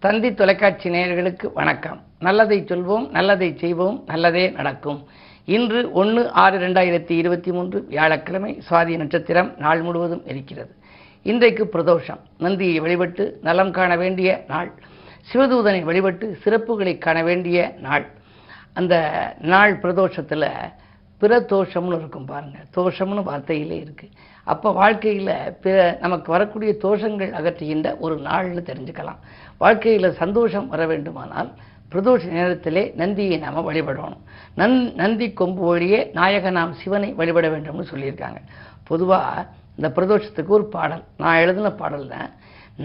தந்தி தொலைக்காட்சி நேயர்களுக்கு வணக்கம். நல்லதை சொல்வோம் நல்லதை செய்வோம் நல்லதே நடக்கும். இன்று ஒன்று ஆறு ரெண்டாயிரத்தி இருபத்தி மூன்று வியாழக்கிழமை சுவாதி நட்சத்திரம் நாள் முழுவதும் இருக்கிறது. இன்றைக்கு பிரதோஷம். நந்தியை வழிபட்டு நலம் காண வேண்டிய நாள். சிவதூதனை வழிபட்டு சிறப்புகளை காண வேண்டிய நாள். அந்த நாள் பிரதோஷத்தில் பிரதோஷம்னு இருக்கும் பாருங்க. தோஷம்னு வார்த்தையிலே இருக்குது அப்போ வாழ்க்கையில் பிற நமக்கு வரக்கூடிய தோஷங்கள் அகற்றுகின்ற ஒரு நாள்னு தெரிஞ்சுக்கலாம். வாழ்க்கையில் சந்தோஷம் வர வேண்டுமானால் பிரதோஷ நேரத்திலே நந்தியை நாம் வழிபடணும். நன் நந்தி கொம்பு வழியே நாயக நாம் சிவனை வழிபட வேண்டும்னு சொல்லியிருக்காங்க. பொதுவாக இந்த பிரதோஷத்துக்கு ஒரு பாடல். நான் எழுதின பாடல் தான்.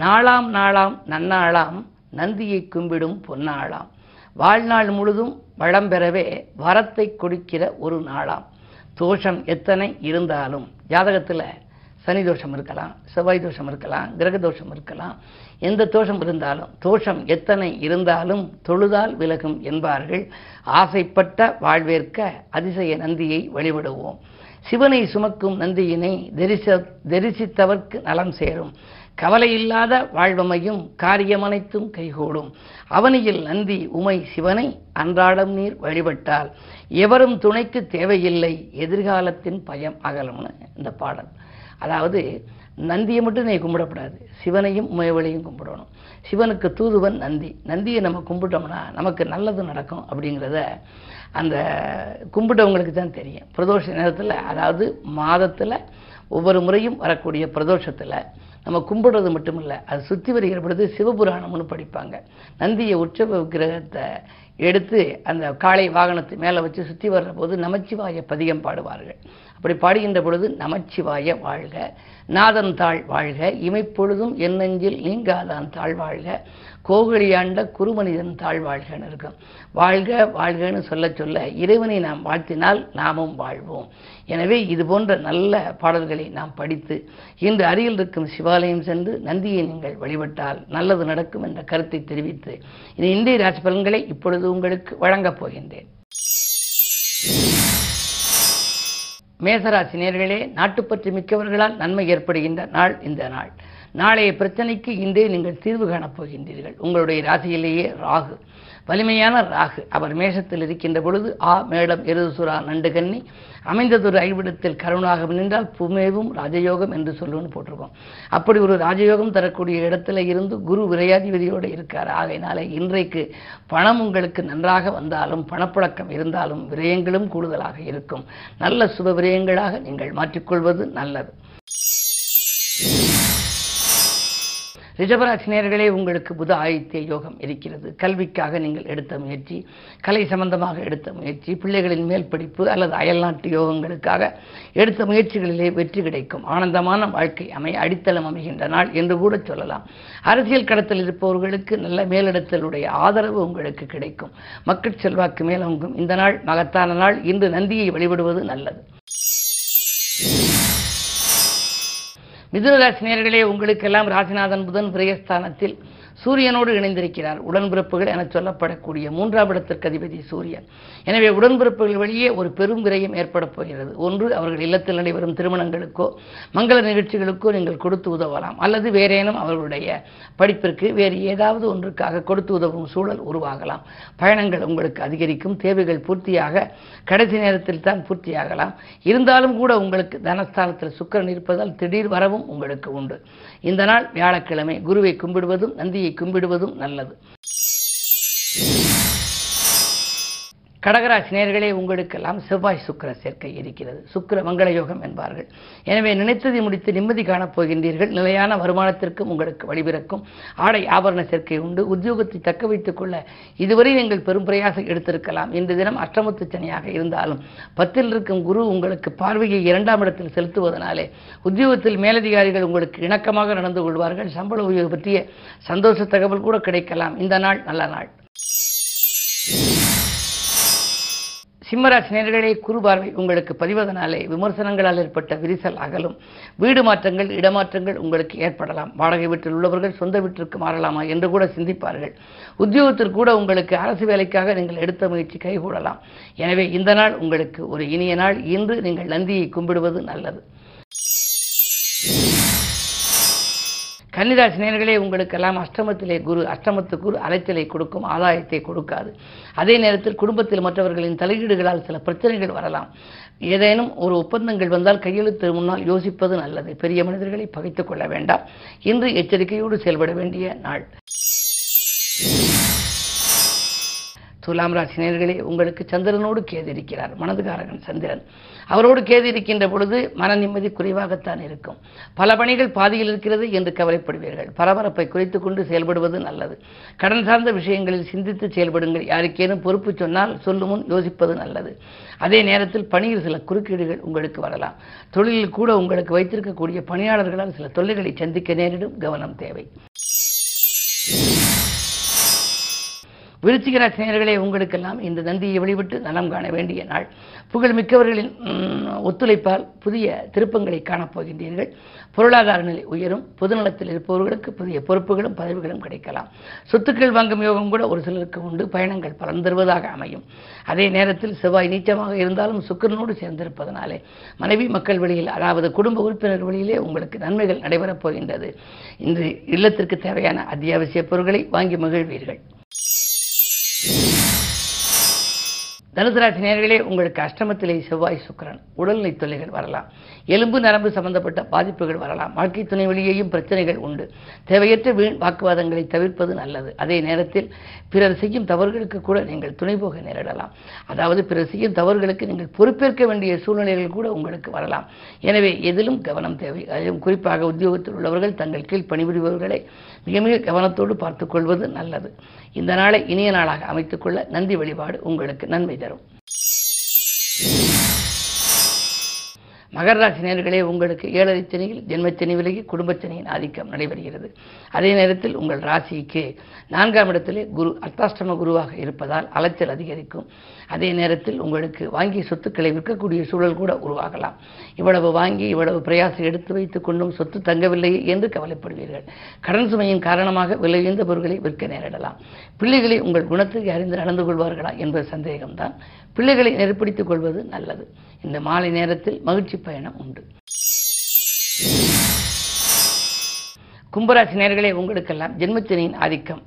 நாளாம் நாளாம் நன்னாளாம் நந்தியை கும்பிடும் பொன்னாளாம். வாழ்நாள் முழுதும் வளம் பெறவே வரத்தை கொடுக்கிற ஒரு நாளாம். தோஷம் எத்தனை இருந்தாலும் ஜாதகத்தில் சனி தோஷம் இருக்கலாம் செவ்வாய் தோஷம் இருக்கலாம் கிரக தோஷம் இருக்கலாம். எந்த தோஷம் இருந்தாலும் தோஷம் எத்தனை இருந்தாலும் தொழுதால் விலகும் என்பார்கள். ஆசைப்பட்ட வாழ்வேற்க அதிசய நந்தியை வழிபடுவோம். சிவனை சுமக்கும் நந்தியினை தரிச தரிசித்தவர்க்கு நலம் சேரும். கவலையில்லாத வாழ்வமையும் காரியமனைத்தும் கைகூடும். அவனியில் நந்தி உமை சிவனை அன்றாடம் நீர் வழிபட்டால் எவரும் துணைக்கு தேவையில்லை எதிர்காலத்தின் பயம் அகலும்னு இந்த பாடல். அதாவது நந்தியை மட்டும் நீ கும்பிடக்கூடாது சிவனையும் உமையவளையும் கும்பிடணும். சிவனுக்கு தூதுவன் நந்தி. நந்தியை நம்ம கும்பிட்டோம்னா நமக்கு நல்லது நடக்கும் அப்படிங்கிறத அந்த கும்பிட்டவங்களுக்கு தான் தெரியும். பிரதோஷ நேரத்தில் அதாவது மாதத்தில் ஒவ்வொரு முறையும் வரக்கூடிய பிரதோஷத்தில் நம்ம கும்பிடுறது மட்டும் இல்லை அது சுற்றி வருகிற பொழுது சிவபுராணம்னு படிப்பாங்க. நந்தியை உற்சவ விக்கிரகத்தை எடுத்து அந்த காளை வாகனத்து மேலே வச்சு சுற்றி வர்ற போது நமச்சிவாய பதிகம் பாடுவார்கள். அப்படி பாடுகின்ற பொழுது நமச்சிவாய வாழ்க நாதன் தாழ் வாழ்க இமைப்பொழுதும் என்னெஞ்சில் நீங்காதான் தாழ் வாழ்க கோகலியாண்ட குருமனிதன் தாழ் வாழ்கன்னு இருக்கும். வாழ்க வாழ்கன்னு சொல்ல சொல்ல இறைவனை நாம் வாழ்த்தினால் நாமும் வாழ்வோம். எனவே இது போன்ற நல்ல பாடல்களை நாம் படித்து இன்று அருகில் இருக்கும் சிவாலயம் சென்று நந்தியை நீங்கள் வழிபட்டால் நல்லது நடக்கும் என்ற கருத்தை தெரிவித்து இனி இந்திய ராசி பலன்களை இப்பொழுது உங்களுக்கு வழங்கப் போகின்றேன். மேசராசி நேர்களே நாட்டுப்பற்று மிக்கவர்களால் நன்மை ஏற்படுகின்ற நாள் இந்த நாள். நாளைய பிரச்சனைக்கு இன்றே நீங்கள் தீர்வு காணப் போகின்றீர்கள். உங்களுடைய ராசியிலேயே ராகு. வலிமையான ராகு. அவர் மேஷத்தில் இருக்கின்ற பொழுது ஆ மேடம் எருதுசுரா நண்டுகன்னி அமைந்ததொரு ஐவிடத்தில் கருணாக நின்றால் புமேவும் ராஜயோகம் என்று சொல்லுன்னு போட்டிருக்கோம். அப்படி ஒரு ராஜயோகம் தரக்கூடிய இடத்துல இருந்து குரு விரையாதிபதியோடு இருக்கார். ஆகையினாலே இன்றைக்கு பணம் உங்களுக்கு நன்றாக வந்தாலும் பணப்புழக்கம் இருந்தாலும் விரயங்களும் கூடுதலாக இருக்கும். நல்ல சுப விரயங்களாக நீங்கள் மாற்றிக்கொள்வது நல்லது. ரிஜபராசி நேர்களே உங்களுக்கு புத ஆதித்ய யோகம் இருக்கிறது. கல்விக்காக நீங்கள் எடுத்த முயற்சி கலை சம்பந்தமாக எடுத்த முயற்சி பிள்ளைகளின் மேல் படிப்பு அல்லது அயல்நாட்டு யோகங்களுக்காக எடுத்த முயற்சிகளிலே வெற்றி கிடைக்கும். ஆனந்தமான வாழ்க்கை அமைய அடித்தளம் அமைகின்ற நாள் என்று கூட சொல்லலாம். அரசியல் கடத்தல் இருப்பவர்களுக்கு நல்ல மேலிடத்தலுடைய ஆதரவு உங்களுக்கு கிடைக்கும். மக்கள் செல்வாக்கு மேலோங்கும். இந்த நாள் மகத்தான நாள். இன்று நந்தியை வழிபடுவது நல்லது. மிதுனராசி நேர்களே உங்களுக்கெல்லாம் ராசிநாதன் புதன் பிரயஸ்தானத்தில். சூரியனோடு இணைந்திருக்கிறார். உடன்பிறப்புகள் என சொல்லப்படக்கூடிய மூன்றாம் இடத்திற்கு அதிபதி சூரியன். எனவே உடன்பிறப்புகள் வழியே ஒரு பெரும் விரயம் ஏற்பட போகிறது. ஒன்று அவர்கள் இல்லத்தில் நடைபெறும் திருமணங்களுக்கோ மங்கள நிகழ்ச்சிகளுக்கோ நீங்கள் கொடுத்து உதவலாம். அல்லது வேறேனும் அவர்களுடைய படிப்பிற்கு வேறு ஏதாவது ஒன்றுக்காக கொடுத்து உதவும் சூழல் உருவாகலாம். பயணங்கள் உங்களுக்கு அதிகரிக்கும். தேவைகள் பூர்த்தியாக கடைசி நேரத்தில் தான் பூர்த்தியாகலாம். இருந்தாலும் கூட உங்களுக்கு தனஸ்தானத்தில் சுக்கரன் இருப்பதால் திடீர் வரவும் உங்களுக்கு உண்டு. இந்த நாள் வியாழக்கிழமை. குருவை கும்பிடுவதும் நந்தியை கும்பிடுவதும் நல்லது. கடகராசி நேர்களே உங்களுக்கெல்லாம் செவ்வாய் சுக்கர சேர்க்கை இருக்கிறது. சுக்கர மங்கள யோகம் என்பார்கள். எனவே நினைத்ததை முடித்து நிம்மதி காணப் போகின்றீர்கள். நிலையான வருமானத்திற்கும் உங்களுக்கு வழிபிறக்கும். ஆடை ஆபரண சேர்க்கை உண்டு. உத்தியோகத்தை தக்க வைத்துக் கொள்ள இதுவரை நீங்கள் பெரும் பிரயாசம் எடுத்திருக்கலாம். இந்த தினம் அஷ்டமத்து சனியாக இருந்தாலும் பத்தில் இருக்கும் குரு உங்களுக்கு பார்வையை இரண்டாம் இடத்தில் செலுத்துவதனாலே உத்தியோகத்தில் மேலதிகாரிகள் உங்களுக்கு இணக்கமாக நடந்து கொள்வார்கள். சம்பள உயர்வு பற்றிய சந்தோஷ தகவல் கூட கிடைக்கலாம். இந்த நாள் நல்ல நாள். சிம்மராசி நேர்களே குரு பார்வை உங்களுக்கு பதிவதனாலே விமர்சனங்களால் ஏற்பட்ட விரிசல் அகலும். வீடு மாற்றங்கள் இடமாற்றங்கள் உங்களுக்கு ஏற்படலாம். வாடகை வீட்டில் உள்ளவர்கள் சொந்த வீட்டிற்கு மாறலாமா என்று கூட சிந்திப்பார்கள். உத்தியோகத்தில் கூட உங்களுக்கு அரசு வேலைக்காக நீங்கள் எடுத்த முயற்சி கைகூடலாம். எனவே இந்த நாள் உங்களுக்கு ஒரு இனிய நாள். இன்று நீங்கள் நந்தியை கும்பிடுவது நல்லது. கன்னிராசி நேர்களே உங்களுக்கெல்லாம் அஷ்டமத்திலே குரு அஷ்டமத்து குரு அலைச்சலை கொடுக்கும் ஆதாயத்தை கொடுக்காது. அதே நேரத்தில் குடும்பத்தில் மற்றவர்களின் தலையீடுகளால் சில பிரச்சனைகள் வரலாம். ஏதேனும் ஒரு ஒப்பந்தங்கள் வந்தால் கையெழுத்து முன்னால் யோசிப்பது நல்லது. பெரிய மனிதர்களை பகைத்துக் கொள்ள வேண்டாம். இன்று எச்சரிக்கையோடு செயல்பட வேண்டிய நாள். துலாம் ராசி நேர்களே உங்களுக்கு சந்திரனோடு கேது இருக்கிறார் மனதுகாரகன் சந்திரன். அவரோடு கேது இருக்கின்ற பொழுது மன நிம்மதி குறைவாகத்தான் இருக்கும். பல பணிகள் பாதியில் இருக்கிறது என்று கவலைப்படுவீர்கள். பரபரப்பை குறைத்து கொண்டு செயல்படுவது நல்லது. கடன் சார்ந்த விஷயங்களில் சிந்தித்து செயல்படுங்கள். யாருக்கேனும் பொறுப்பு சொன்னால் சொல்லும் முன் யோசிப்பது நல்லது. அதே நேரத்தில் பணியில் சில குறுக்கீடுகள் உங்களுக்கு வரலாம். தொழிலில் கூட உங்களுக்கு வைத்திருக்கக்கூடிய பணியாளர்களால் சில தொல்லைகளை சந்திக்க நேரிடும். கவனம் தேவை. விருச்சிக ராசினியர்களே உங்களுக்கெல்லாம் இந்த நந்தியை வழிவிட்டு நலம் காண வேண்டிய நாள். புகழ் மிக்கவர்களின் ஒத்துழைப்பால் புதிய திருப்பங்களை காணப்போகின்றீர்கள் பொருளாதார நிலை உயரும். பொதுநலத்தில் இருப்பவர்களுக்கு புதிய பொறுப்புகளும் பதவிகளும் கிடைக்கலாம். சொத்துக்கள் வாங்கும் யோகம் கூட ஒரு சிலருக்கு உண்டு. பயணங்கள் பலன் தருவதாக அமையும். அதே நேரத்தில் செவ்வாய் நீச்சமாக இருந்தாலும் சுக்கிரனோடு சேர்ந்திருப்பதனாலே மனைவி மக்கள் வழியில் அதாவது குடும்ப உறுப்பினர் வழியிலே உங்களுக்கு நன்மைகள் நடைபெறப் போகின்றது. இன்று இல்லத்திற்கு தேவையான அத்தியாவசிய பொருட்களை வாங்கி மகிழ்வீர்கள். தனுசு ராசி உங்களுக்கு அஷ்டமத்திலே செவ்வாய் சுக்கரன். உடல்நிலை தொல்லைகள் வரலாம். எலும்பு நரம்பு சம்பந்தப்பட்ட பாதிப்புகள் வரலாம். வாழ்க்கை துணை வழியையும் பிரச்சனைகள் உண்டு. தேவையற்ற வீண் வாக்குவாதங்களை தவிர்ப்பது நல்லது. அதே நேரத்தில் பிறர் செய்யும் தவறுகளுக்கு கூட நீங்கள் துணை போக நேரிடலாம். அதாவது பிறர் செய்யும் தவறுகளுக்கு நீங்கள் பொறுப்பேற்க வேண்டிய சூழ்நிலைகள் கூட உங்களுக்கு வரலாம். எனவே எதிலும் கவனம் தேவை. அதிலும் குறிப்பாக உத்தியோகத்தில் உள்ளவர்கள் தங்கள் கீழ் பணிபுரிபவர்களை மிக மிக கவனத்தோடு பார்த்துக் கொள்வது நல்லது. இந்த நாளை இனிய நாளாக அமைத்துக்கொள்ள நந்தி வழிபாடு உங்களுக்கு நன்மை consideram. மகர ராசி நேயர்களே உங்களுக்கு ஏழரை சனியில் ஜென்மச்சனி விலகி குடும்பச்சனியின் ஆதிக்கம் நடைபெறுகிறது. அதே நேரத்தில் உங்கள் ராசிக்கு நான்காம் இடத்திலே குரு அர்த்தாஷ்டம குருவாக இருப்பதால் அலைச்சல் அதிகரிக்கும். அதே நேரத்தில் உங்களுக்கு வாங்கிய சொத்துக்களை விற்கக்கூடிய சூழல் கூட உருவாகலாம். இவ்வளவு வாங்கி இவ்வளவு பிரயாசம் எடுத்து வைத்துக் கொண்டும் சொத்து தங்கவில்லையே என்று கவலைப்படுவீர்கள். கடன் சுமையின் காரணமாக விலையுந்த பொருட்களை விற்க நேரிடலாம். பிள்ளைகளை உங்கள் குணத்துக்கு அறிந்து நடந்து கொள்வார்களா என்பது சந்தேகம்தான். பிள்ளைகளை நெருப்பிடித்துக் கொள்வது நல்லது. இந்த மாலை நேரத்தில் மகிழ்ச்சி பயணம் உண்டு. கும்பராசி நேர்களே உங்களுக்கெல்லாம் ஜென்மத்தினியின் ஆதிக்கம்.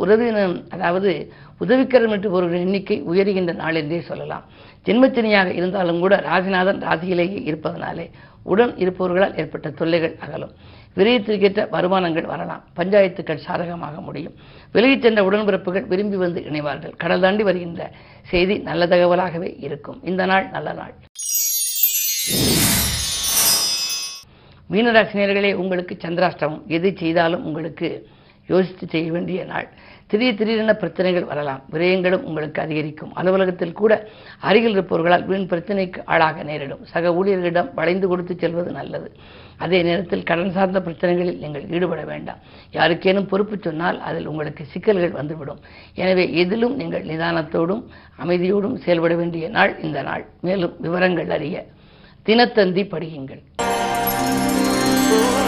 உறவினம் அதாவது உதவிக்கரம் என்று ஒரு எண்ணிக்கை உயர்கின்ற நாள் என்றே சொல்லலாம். ஜென்மத்தினியாக இருந்தாலும் கூட ராசிநாதன் ராசியிலேயே இருப்பதனாலே உடன் இருப்பவர்களால் ஏற்பட்ட தொல்லைகள் அகலும். விரயத்திற்கேற்ற வருமானங்கள் வரலாம். பஞ்சாயத்துக்கள் சாதகமாக முடியும். விலகிச் சென்ற உடன்பிறப்புகள் விரும்பி வந்து இணைவார்கள். கடல் தாண்டி வருகின்ற செய்தி நல்ல தகவலாகவே இருக்கும். இந்த நாள் நல்ல நாள். மீனராசினியர்களே உங்களுக்கு சந்திராஷ்டமம். எது செய்தாலும் உங்களுக்கு யோசித்து செய்ய வேண்டிய நாள். திடீர் திடீரென பிரச்சனைகள் வரலாம். விரயங்களும் உங்களுக்கு அதிகரிக்கும். அலுவலகத்தில் கூட அருகில் இருப்பவர்களால் வீண் பிரச்சனைக்கு ஆளாக நேரிடும். சக ஊழியர்களிடம் வளைந்து கொடுத்து செல்வது நல்லது. அதே நேரத்தில் கடன் சார்ந்த பிரச்சனைகளில் நீங்கள் ஈடுபட வேண்டாம். யாருக்கேனும் பொறுப்பு சொன்னால் அதில் உங்களுக்கு சிக்கல்கள் வந்துவிடும். எனவே எதிலும் நீங்கள் நிதானத்தோடும் அமைதியோடும் செயல்பட வேண்டிய நாள் இந்த நாள். மேலும் விவரங்கள் அறிய தினத்தந்தி படியுங்கள். Thank you.